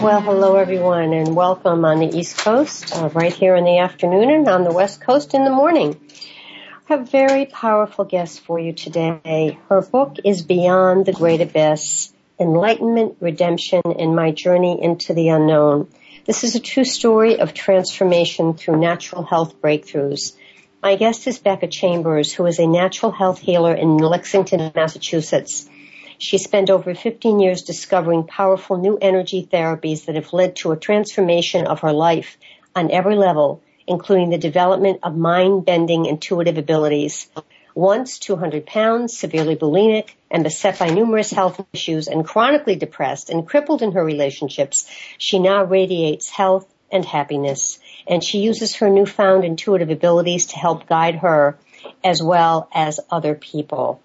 Well, hello everyone, and welcome on the East Coast, uh, right here in the afternoon, and on the West Coast in the morning. I have a very powerful guest for you today. Her book is Beyond the Great Abyss, Enlightenment, Redemption, and My Journey into the Unknown. This is a true story of transformation through natural health breakthroughs. My guest is Becca Chambers, who is a natural health healer in Lexington, Massachusetts. She spent over 15 years discovering powerful new energy therapies that have led to a transformation of her life on every level, including the development of mind-bending intuitive abilities. Once 200 pounds, severely bulimic, and beset by numerous health issues and chronically depressed and crippled in her relationships, she now radiates health and happiness. And she uses her newfound intuitive abilities to help guide her as well as other people.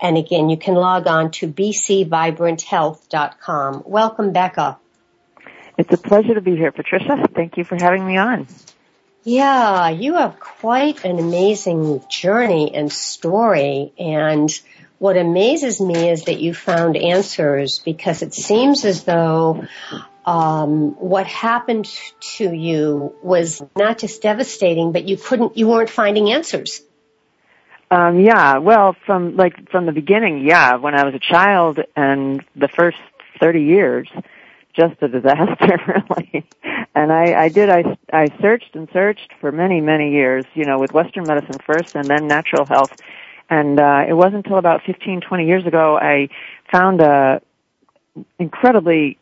And again, you can log on to bcvibranthealth.com. Welcome, Becca. It's a pleasure to be here, Patricia. Thank you for having me on. Yeah, you have quite an amazing journey and story. And what amazes me is that you found answers because it seems as though um, what happened to you was not just devastating, but you couldn't, you weren't finding answers. Um, yeah, well, from like from the beginning, yeah. When I was a child and the first thirty years, just a disaster, really. And I, I did, I, I searched and searched for many, many years, you know, with Western medicine first and then natural health. And, uh, it wasn't until about fifteen, twenty years ago I found a incredibly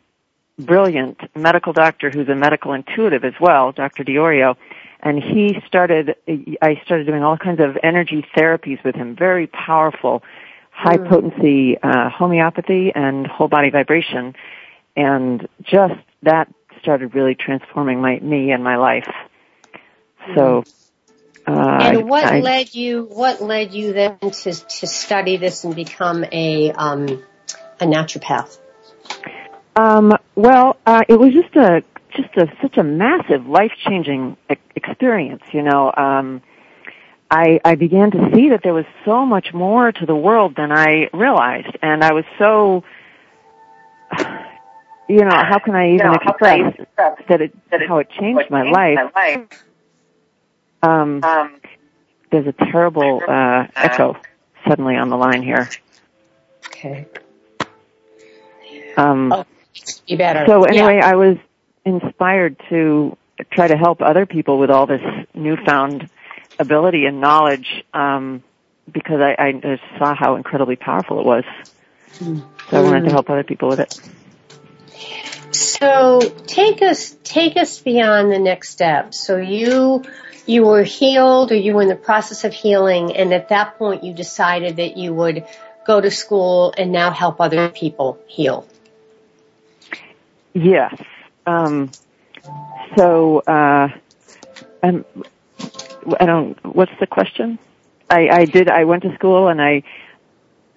brilliant medical doctor who's a medical intuitive as well, Dr. DeOrio, and he started I started doing all kinds of energy therapies with him, very powerful, high mm. potency uh, homeopathy and whole body vibration, and just that started really transforming my me and my life. So. Uh, and what I, led you? What led you then to to study this and become a um, a naturopath? Um, well, uh, it was just a just a, such a massive life changing experience. You know, um, I I began to see that there was so much more to the world than I realized, and I was so. You know, how can I even express, that it that how it changed my life? Um, um, there's a terrible uh, echo suddenly on the line here. Okay. Um, oh, be better. So anyway, yeah. I was inspired to try to help other people with all this newfound ability and knowledge um, because I, I saw how incredibly powerful it was. So I wanted to help other people with it. So take us take us beyond the next step. So you you were healed or you were in the process of healing and at that point you decided that you would go to school and now help other people heal. Yes. Um, so, uh, I don't, what's the question? I, I did, I went to school and I,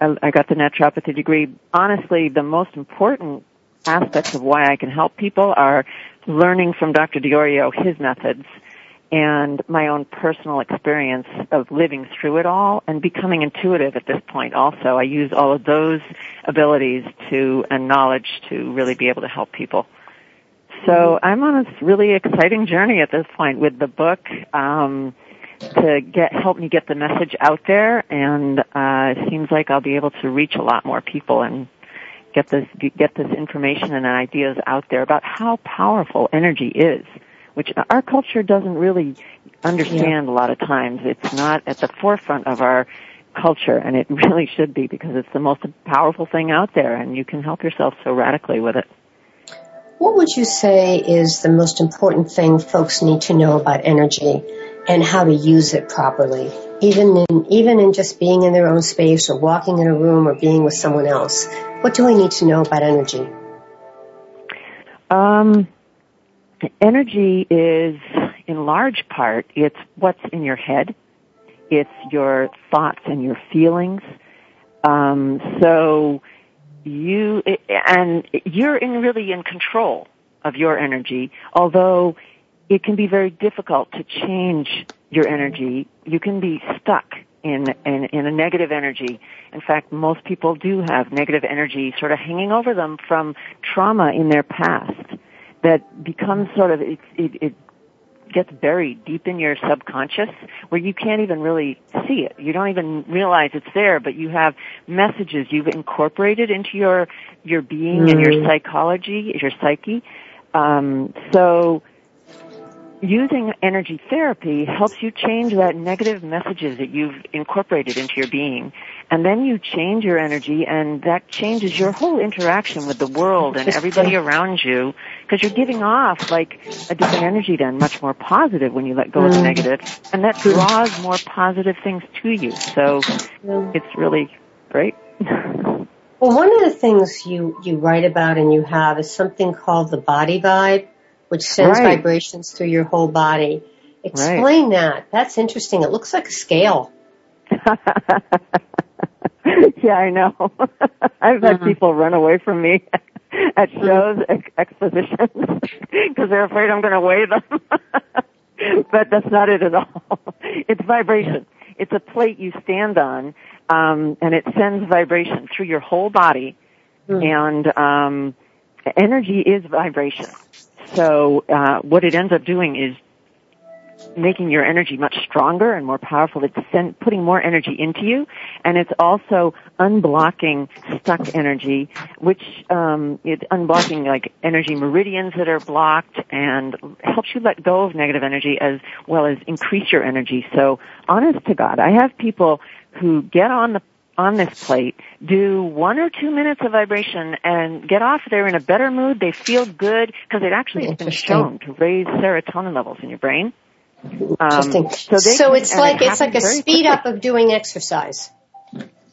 I got the naturopathy degree. Honestly, the most important aspects of why I can help people are learning from Dr. DeOrio, his methods, and my own personal experience of living through it all and becoming intuitive at this point also. I use all of those abilities to, and knowledge to really be able to help people. So I'm on a really exciting journey at this point with the book um, to get help me get the message out there, and uh, it seems like I'll be able to reach a lot more people and get this get this information and ideas out there about how powerful energy is, which our culture doesn't really understand yeah. a lot of times. It's not at the forefront of our culture, and it really should be because it's the most powerful thing out there, and you can help yourself so radically with it. What would you say is the most important thing folks need to know about energy and how to use it properly? Even in, even in just being in their own space or walking in a room or being with someone else. What do I need to know about energy? Um, energy is, in large part, it's what's in your head. It's your thoughts and your feelings. Um, so you and you're in really in control of your energy although it can be very difficult to change your energy. You can be stuck in, in in a negative energy. In fact most people do have negative energy sort of hanging over them from trauma in their past that becomes sort of it, it, it gets buried deep in your subconscious where you can't even really see it. You don't even realize it's there, but you have messages you've incorporated into your your being mm. and your mm. psychology, your psyche. Um, so using energy therapy helps you change that negative messages that you've incorporated into your being. And then you change your energy and that changes your whole interaction with the world and everybody around you because you're giving off like a different energy then, much more positive when you let go of the mm. negative. And that draws more positive things to you. So it's really great. Well, one of the things you, you write about and you have is something called the body vibe which sends right. vibrations through your whole body. Explain right. that. That's interesting. It looks like a scale. yeah, I know. I've had uh-huh. people run away from me at uh-huh. shows, ex- expositions, because they're afraid I'm going to weigh them. but that's not it at all. It's vibration. It's a plate you stand on, um, and it sends vibration through your whole body. Mm. And um, energy is vibration. So uh, what it ends up doing is making your energy much stronger and more powerful. It's send, putting more energy into you, and it's also unblocking stuck energy, which um, it's unblocking like energy meridians that are blocked, and helps you let go of negative energy as well as increase your energy. So, honest to God, I have people who get on the on this plate, do one or two minutes of vibration and get off They're in a better mood. They feel good because it actually has been shown to raise serotonin levels in your brain. Um, so, so it's like it it's like a speed up of doing exercise.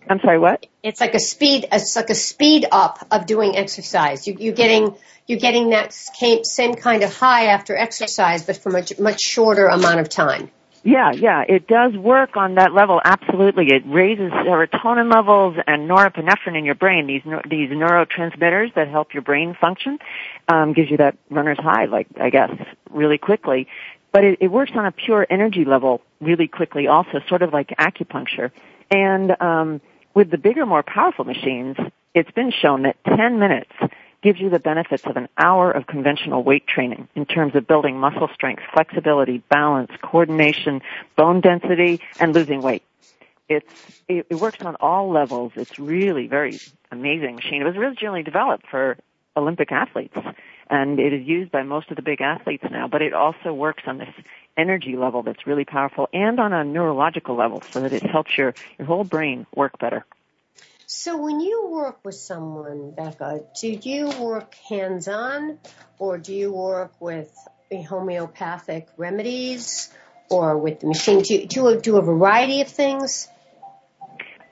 I'm sorry, what? It's like a speed, it's like a speed up of doing exercise. You, you're getting, you're getting that same kind of high after exercise, but for much, much shorter amount of time. Yeah, yeah, it does work on that level. Absolutely, it raises serotonin levels and norepinephrine in your brain. These these neurotransmitters that help your brain function um, gives you that runner's high, like I guess, really quickly. But it, it works on a pure energy level really quickly, also, sort of like acupuncture. And um, with the bigger, more powerful machines, it's been shown that 10 minutes gives you the benefits of an hour of conventional weight training in terms of building muscle strength, flexibility, balance, coordination, bone density, and losing weight. It's, it, it works on all levels. It's really very amazing machine. It was originally developed for Olympic athletes and it is used by most of the big athletes now, but it also works on this energy level that's really powerful and on a neurological level so that it helps your, your whole brain work better. So when you work with someone, Becca, do you work hands-on or do you work with homeopathic remedies or with the machine? Do you do, do a variety of things?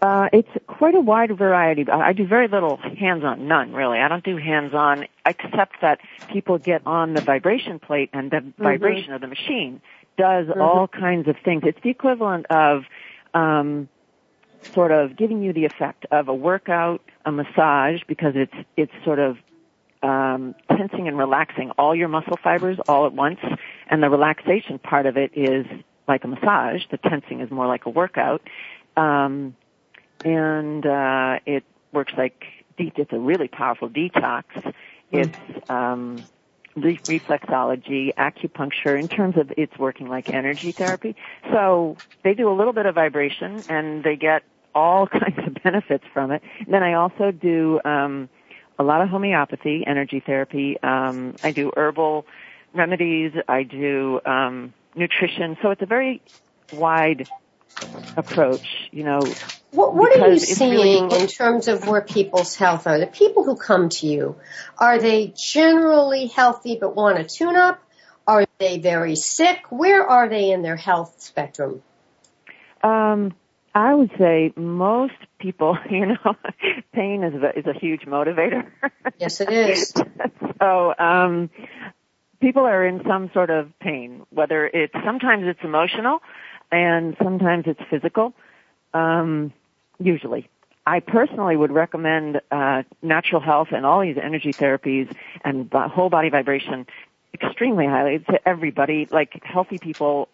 Uh, it's quite a wide variety. I do very little hands-on, none really. I don't do hands-on, except that people get on the vibration plate and the mm-hmm. vibration of the machine does mm-hmm. all kinds of things. It's the equivalent of um, sort of giving you the effect of a workout, a massage, because it's it's sort of um, tensing and relaxing all your muscle fibers all at once, and the relaxation part of it is like a massage. The tensing is more like a workout, um, and uh, it works like it's a really powerful detox. Hmm. It's um, re- reflexology, acupuncture in terms of it's working like energy therapy. So they do a little bit of vibration and they get all kinds of benefits from it. And then I also do um, a lot of homeopathy, energy therapy. Um, I do herbal remedies. I do um, nutrition. So it's a very wide approach. You know. What, what are you seeing really in terms of where people's health are? The people who come to you, are they generally healthy but want to tune up? Are they very sick? Where are they in their health spectrum? Um, I would say most people, you know, pain is a, is a huge motivator. yes, it is. so, um, people are in some sort of pain, whether it's, sometimes it's emotional and sometimes it's physical, um, usually. I personally would recommend, uh, natural health and all these energy therapies and whole body vibration extremely highly to everybody, like healthy people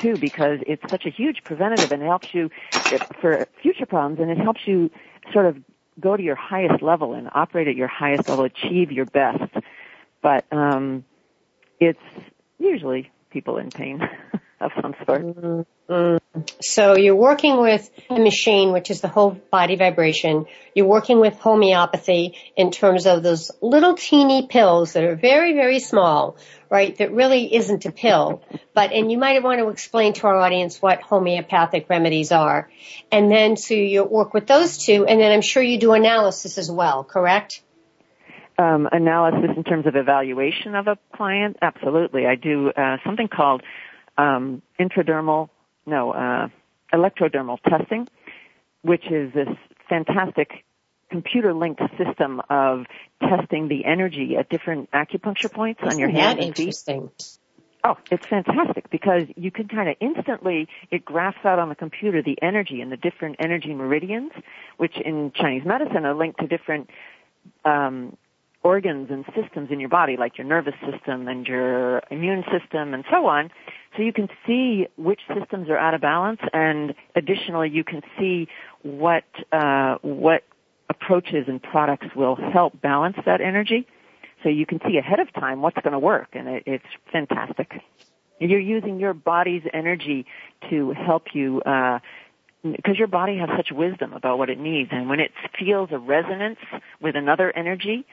too because it's such a huge preventative and it helps you for future problems and it helps you sort of go to your highest level and operate at your highest level, achieve your best. But um it's usually people in pain of some sort. Mm-hmm. So you're working with a machine, which is the whole body vibration. You're working with homeopathy in terms of those little teeny pills that are very, very small, right? That really isn't a pill. But, and you might want to explain to our audience what homeopathic remedies are. And then so you work with those two, and then I'm sure you do analysis as well, correct? Um, analysis in terms of evaluation of a client, absolutely. I do uh, something called um, intradermal, no, uh, electrodermal testing, which is this fantastic computer linked system of testing the energy at different acupuncture points Isn't on your hand and feet. Oh, it's fantastic because you can kind of instantly, it graphs out on the computer the energy and the different energy meridians, which in Chinese medicine are linked to different um, organs and systems in your body, like your nervous system and your immune system and so on. So you can see which systems are out of balance and additionally you can see what, uh, what approaches and products will help balance that energy. So you can see ahead of time what's going to work and it, it's fantastic. You're using your body's energy to help you, uh, because your body has such wisdom about what it needs and when it feels a resonance with another energy,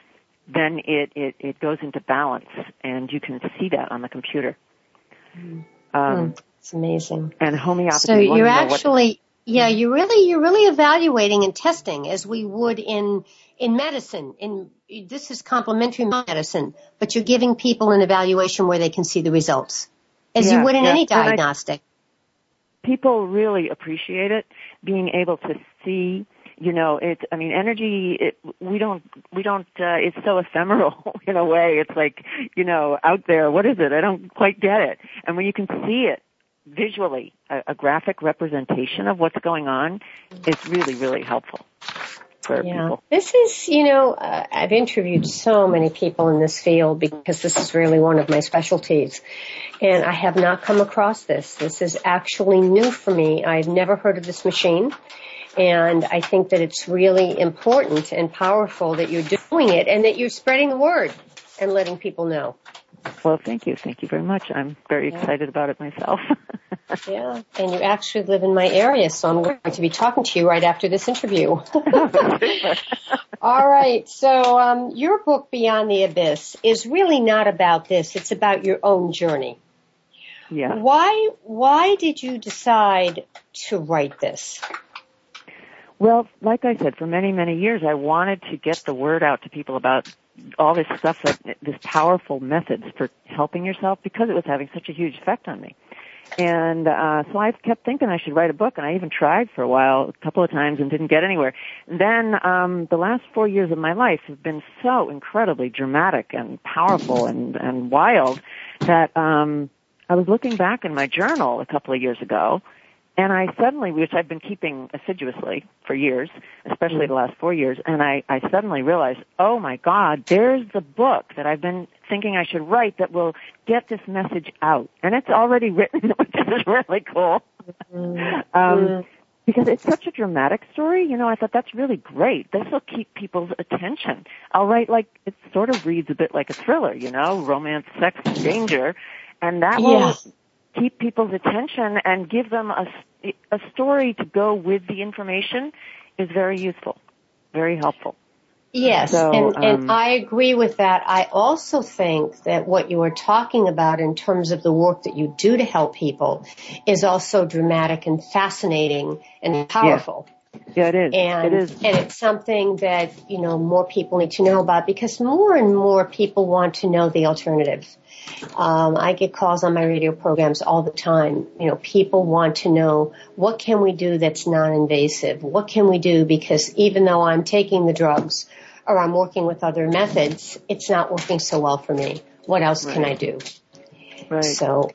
then it, it, it goes into balance and you can see that on the computer. Mm. Um, it's amazing. And homeopathy. So you're actually, yeah, you're really, you're really evaluating and testing as we would in, in medicine. In, this is complementary medicine, but you're giving people an evaluation where they can see the results. As yeah, you would in yeah. any diagnostic. I, people really appreciate it, being able to see you know it's i mean energy it, we don't we don't uh, it's so ephemeral in a way. It's like you know out there what is it? I don't quite get it. And when you can see it visually a, a graphic representation of what's going on it's really really helpful for yeah. people. This is you know uh, i've interviewed so many people in this field because this is really one of my specialties. And i have not come across this. This is actually new for me. I've never heard of this machine and I think that it's really important and powerful that you're doing it and that you're spreading the word and letting people know. Well, thank you. Thank you very much. I'm very yeah. excited about it myself. yeah, and you actually live in my area, so I'm going to be talking to you right after this interview. All right. So, um, your book, Beyond the Abyss, is really not about this. It's about your own journey. Yeah. Why, why did you decide to write this? Well, like I said, for many, many years, I wanted to get the word out to people about all this stuff that, this powerful methods for helping yourself because it was having such a huge effect on me. And, uh, so I kept thinking I should write a book and I even tried for a while, a couple of times and didn't get anywhere. And then, um, the last four years of my life have been so incredibly dramatic and powerful and, and wild that, um, I was looking back in my journal a couple of years ago and I suddenly, which I've been keeping assiduously for years, especially the last four years, and I, I suddenly realized, oh my God, there's the book that I've been thinking I should write that will get this message out. And it's already written, which is really cool. Mm-hmm. um, because it's such a dramatic story, you know, I thought that's really great. This will keep people's attention. I'll write like, it sort of reads a bit like a thriller, you know, romance, sex, danger, and that will yeah keep people's attention and give them a, a story to go with the information is very useful, very helpful. Yes, So, and, um, and I agree with that. I also think that what you are talking about in terms of the work that you do to help people is also dramatic and fascinating and powerful. Yeah, it is. And, it is. and it's something that, you know, more people need to know about because more and more people want to know the alternative. Um, I get calls on my radio programs all the time. You know, people want to know what can we do that's non-invasive? What can we do? Because even though I'm taking the drugs or I'm working with other methods, it's not working so well for me. What else can I do? Right. So,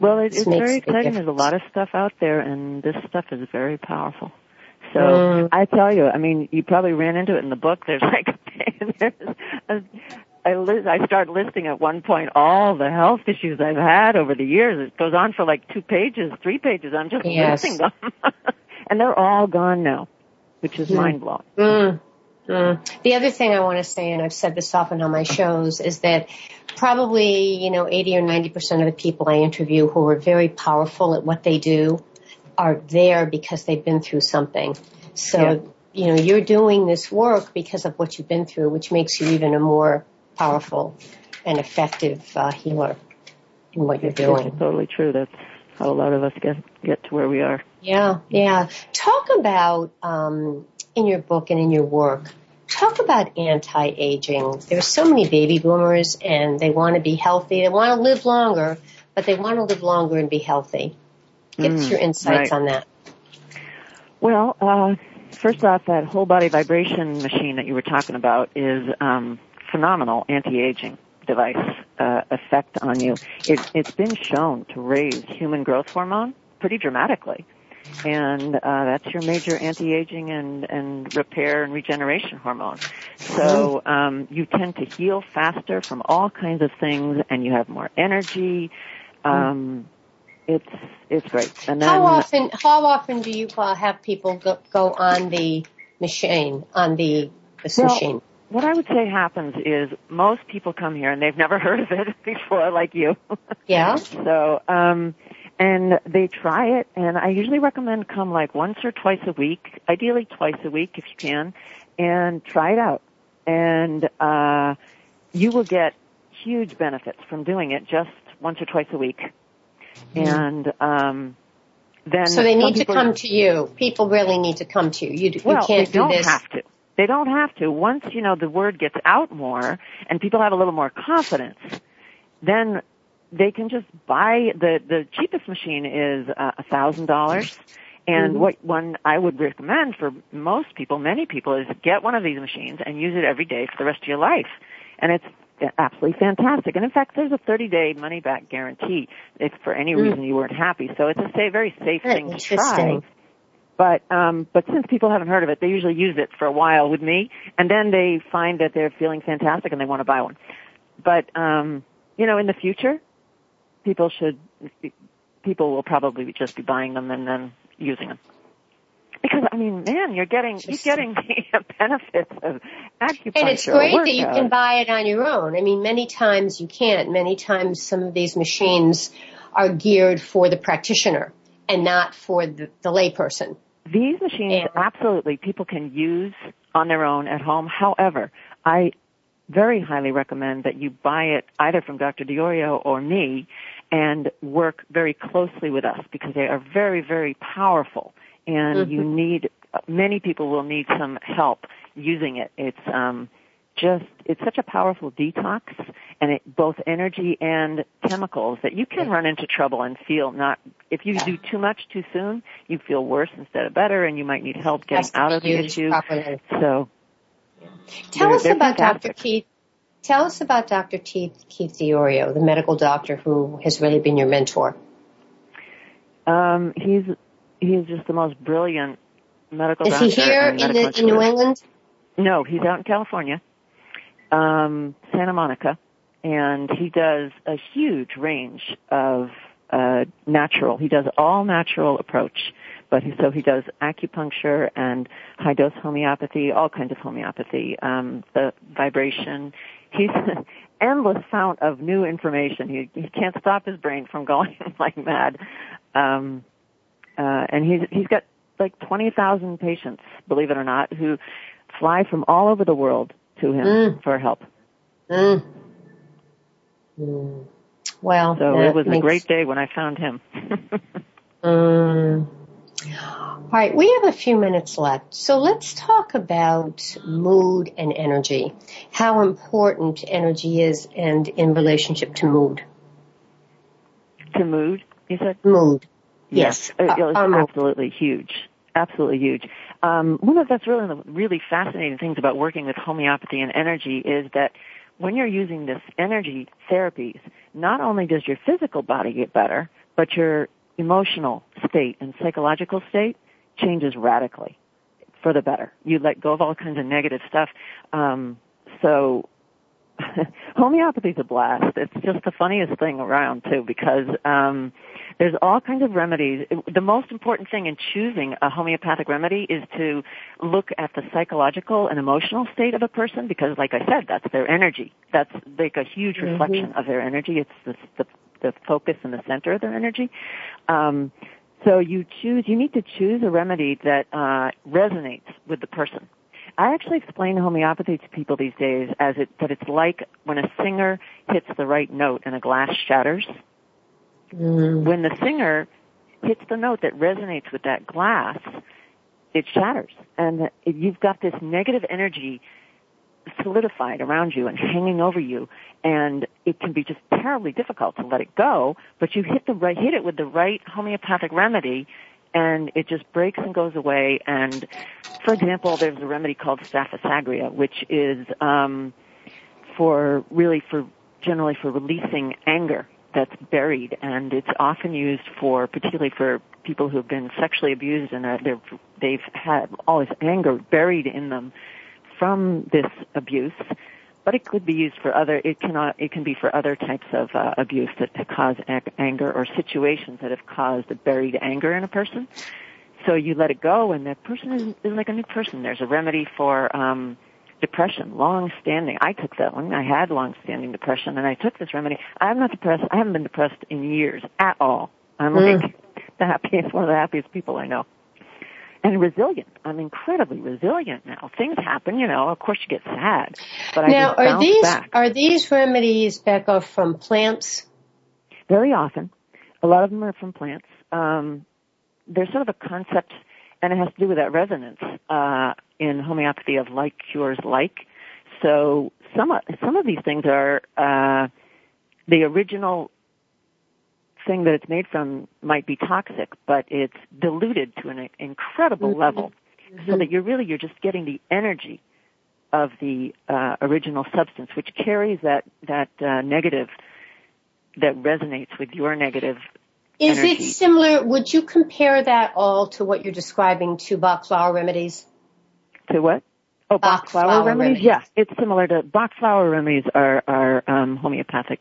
Well, it, it's very exciting. There's a lot of stuff out there, and this stuff is very powerful. So Mm. I tell you, I mean, you probably ran into it in the book. There's like, there's a, I list, I start listing at one point all the health issues I've had over the years. It goes on for like two pages, three pages. I'm just Yes. listing them, and they're all gone now, which is Mm. mind blowing. Mm, mm. The other thing I want to say, and I've said this often on my shows, is that probably, you know, 80 or 90% of the people I interview who are very powerful at what they do are there because they've been through something. So, Yeah. you know, you're doing this work because of what you've been through, which makes you even a more powerful and effective uh, healer in what you're doing. totally true. That's how a lot of us get get to where we are. Yeah, yeah. Talk about um, in your book and in your work. Talk about anti-aging. There's so many baby boomers, and they want to be healthy. They want to live longer, but they want to live longer and be healthy. Give us Mm, your insights right. on that. Well, uh, first off, that whole body vibration machine that you were talking about is um, phenomenal anti-aging device uh, effect on you. It, it's been shown to raise human growth hormone pretty dramatically, and uh, that's your major anti-aging and and repair and regeneration hormone. So um, you tend to heal faster from all kinds of things, and you have more energy. Um, it's it's great. And then How often? How often do you uh, have people go, go on the machine on the this Well, machine? What I would say happens is most people come here and they've never heard of it before, like you. Yeah. so, um, and they try it, and I usually recommend come like once or twice a week, ideally twice a week if you can, and try it out. And uh, you will get huge benefits from doing it just once or twice a week. And um, then So they need to people- come to you. People really need to come to you. You, do, well, you can't they don't do this. have to. They don't have to. Once, you know, the word gets out more and people have a little more confidence, then they can just buy the, the cheapest machine is uh, a thousand dollars. And Mhm. what one I would recommend for most people, many people, is get one of these machines and use it every day for the rest of your life. And it's absolutely fantastic. And in fact, there's a 30 day money back guarantee if for any Mm. reason you weren't happy. So it's a say, very safe thing to try. But um, but since people haven't heard of it, they usually use it for a while with me, and then they find that they're feeling fantastic and they want to buy one. But um, you know, in the future, people should people will probably just be buying them and then using them. Because I mean, man, you're getting you're getting the benefits of acupuncture. And it's great that you can buy it on your own. I mean, many times you can't. Many times some of these machines are geared for the practitioner and not for the, the layperson. These machines, Yeah. absolutely, people can use on their own at home. However, I very highly recommend that you buy it either from Dr. DeOrio or me and work very closely with us because they are very, very powerful and you need, many people will need some help using it. It's, um, just, it's such a powerful detox and it, both energy and chemicals that you can run into trouble and feel not, if you do too much too soon, you feel worse instead of better and you might need help getting to out of the issue. properly. So, Tell They're- us they're about Dr. Keith. Tell us about Dr. Keith, Keith DeOrio, the medical doctor who has really been your mentor. um, he's, he's just the most brilliant medical Is doctor. Is he here in, the, in New. England? No, he's out in California, um, Santa Monica, and he does a huge range of uh, natural. He does all natural approach, but he, so he does acupuncture and high dose homeopathy, all kinds of homeopathy, um, the vibration. He's an endless fount of new information. He, he can't stop his brain from going like mad. Um, uh, and he's he's got like 20,000 patients, believe it or not, who fly from all over the world to him Mm. for help. Mm. Mm. Well, So it was a great day when I found him. Mm. All right, we have a few minutes left. So let's talk about mood and energy. How important energy is and in relationship to mood. to mood, you said? Mood. Yes. It, Uh, our absolutely huge. Absolutely huge. Um, one of that's really the really fascinating things about working with homeopathy and energy is that when you're using this energy therapies, not only does your physical body get better, but your emotional state and psychological state changes radically for the better. You let go of all kinds of negative stuff. Um, so homeopathy's a blast. It's just the funniest thing around too because um there's all kinds of remedies. The most important thing in choosing a homeopathic remedy is to look at the psychological and emotional state of a person because like I said, that's their energy. That's like a huge Mhm. reflection of their energy. It's the, the the focus and the center of their energy. Um so you choose you need to choose a remedy that uh resonates with the person. I actually explain homeopathy to people these days as it that it's like when a singer hits the right note and a glass shatters. Mm. When the singer hits the note that resonates with that glass, it shatters, and you've got this negative energy solidified around you and hanging over you, and it can be just terribly difficult to let it go. But you hit the right hit it with the right homeopathic remedy, and it just breaks and goes away. And for example, there's a remedy called Staphysagria, which is um, for really for generally for releasing anger that's buried, and it's often used for particularly for people who've been sexually abused and are, they're, they've had all this anger buried in them from this abuse. But it could be used for other. It cannot. It can be for other types of uh, abuse that cause anger or situations that have caused a buried anger in a person. So you let it go, and that person is, is like a new person. There's a remedy for um, depression, long-standing. I took that one. I had long-standing depression, and I took this remedy. I'm not depressed. I haven't been depressed in years at all. I'm Mm. like the happiest, one of the happiest people I know. And resilient. I'm incredibly resilient now. Things happen, you know. Of course, you get sad, but I Now, just are these back. are these remedies, Becca, from plants? Very often. A lot of them are from plants. Um, there's sort of a concept, and it has to do with that resonance uh, in homeopathy of like cures like. So some of, some of these things are uh, the original thing that it's made from might be toxic, but it's diluted to an incredible Mhm. level, so that you're really you're just getting the energy of the uh, original substance, which carries that that uh, negative that resonates with your negative. Is energy. it similar? Would you compare that all to what you're describing to Bach flower remedies? To what? Oh, Bach, Bach flower, flower remedies? remedies. Yeah, it's similar to Bach flower remedies are are um, homeopathic,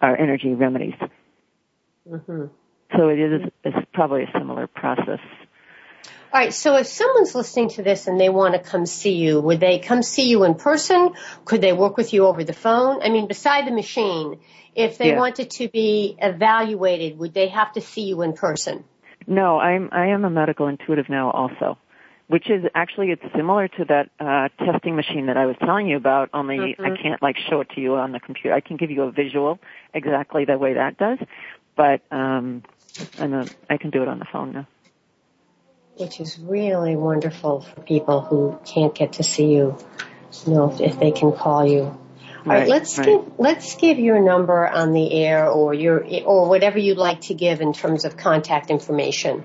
are energy remedies. Hmm So it is it's probably a similar process. All right. So if someone's listening to this and they want to come see you, would they come see you in person? Could they work with you over the phone? I mean, beside the machine, if they Yeah. wanted to be evaluated, would they have to see you in person? No, I'm I am a medical intuitive now also, which is actually it's similar to that uh, testing machine that I was telling you about. Only I Mhm. can't like show it to you on the computer. I can give you a visual exactly the way that does, but um, I'm a, I can do it on the phone now. Which is really wonderful for people who can't get to see you. You know, if, if they can call you. All right, Right, let's right. give let's give your number on the air or your or whatever you'd like to give in terms of contact information.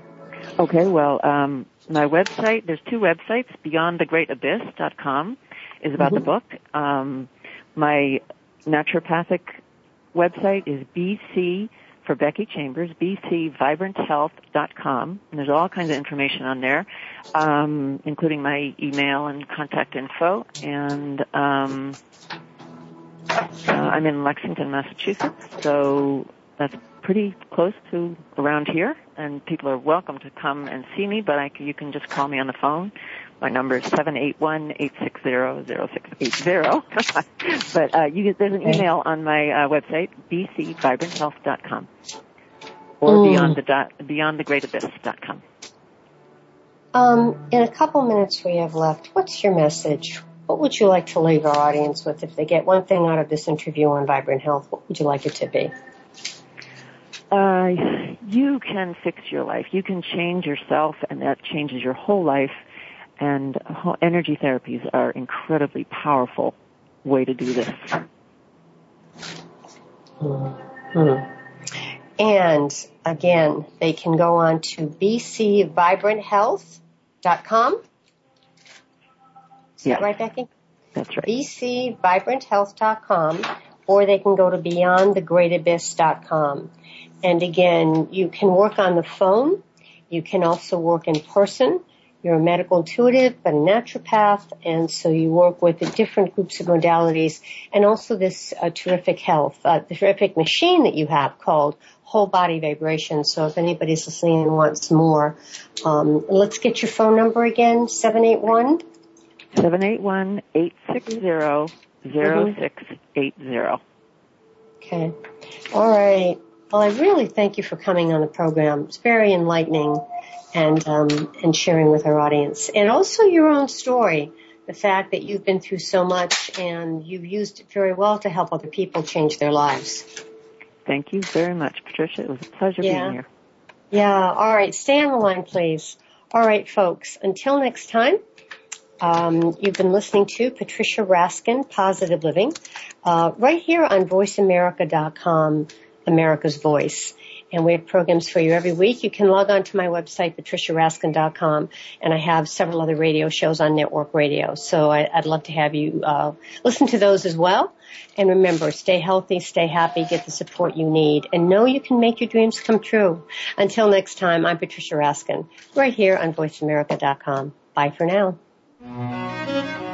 Okay, well, um, my website, there's two websites, beyondthegreatabyss.com is about the Mhm. book. Um, my naturopathic website is BC for Becky Chambers, bcvibranthealth.com, and there's all kinds of information on there, um, including my email and contact info, and um, uh, I'm in Lexington, Massachusetts, so that's pretty close to around here, and people are welcome to come and see me, but I, you can just call me on the phone. My number is seven eight one eight six zero zero six eight zero. But uh, you get, there's an email on my uh, website, bcvibranthealth.com or Mm. beyond the dot, beyondthegreatabyss.com. Um, in a couple minutes we have left, what's your message what would you like to leave our audience with? If they get one thing out of this interview on Vibrant Health, what would you like it to be? Uh, you can fix your life. You can change yourself, and that changes your whole life. And energy therapies are incredibly powerful way to do this. Mm-hmm. And again, they can go on to bcvibranthealth.com. Is yes. that right, Becky? That's right. bcvibranthealth.com or they can go to beyondthegreatabyss.com. And again, you can work on the phone. You can also work in person. You're a medical intuitive, but a naturopath, and so you work with the different groups of modalities, and also this uh, terrific health, uh, terrific machine that you have called Whole Body Vibration. So if anybody's listening and wants more, um, let's get your phone number again: seven eight one. Seven eight one eight six zero zero six eight zero. Okay. All right. Well, I really thank you for coming on the program. It's very enlightening and um, and sharing with our audience, and also your own story. The fact that you've been through so much and you've used it very well to help other people change their lives. Thank you very much, Patricia. It was a pleasure yeah. being here. Yeah. All right. Stay on the line, please. All right, folks. Until next time. Um, you've been listening to Patricia Raskin, Positive Living, uh, right here on VoiceAmerica.com, America's Voice and we have programs for you every week. You can log on to my website, patriciaraskin.com, and I have several other radio shows on network radio. So I, would love to have you uh, listen to those as well. And remember, stay healthy, stay happy, get the support you need, and know you can make your dreams come true. Until next time, I'm Patricia Raskin, right here on VoiceAmerica.com. Bye for now. うん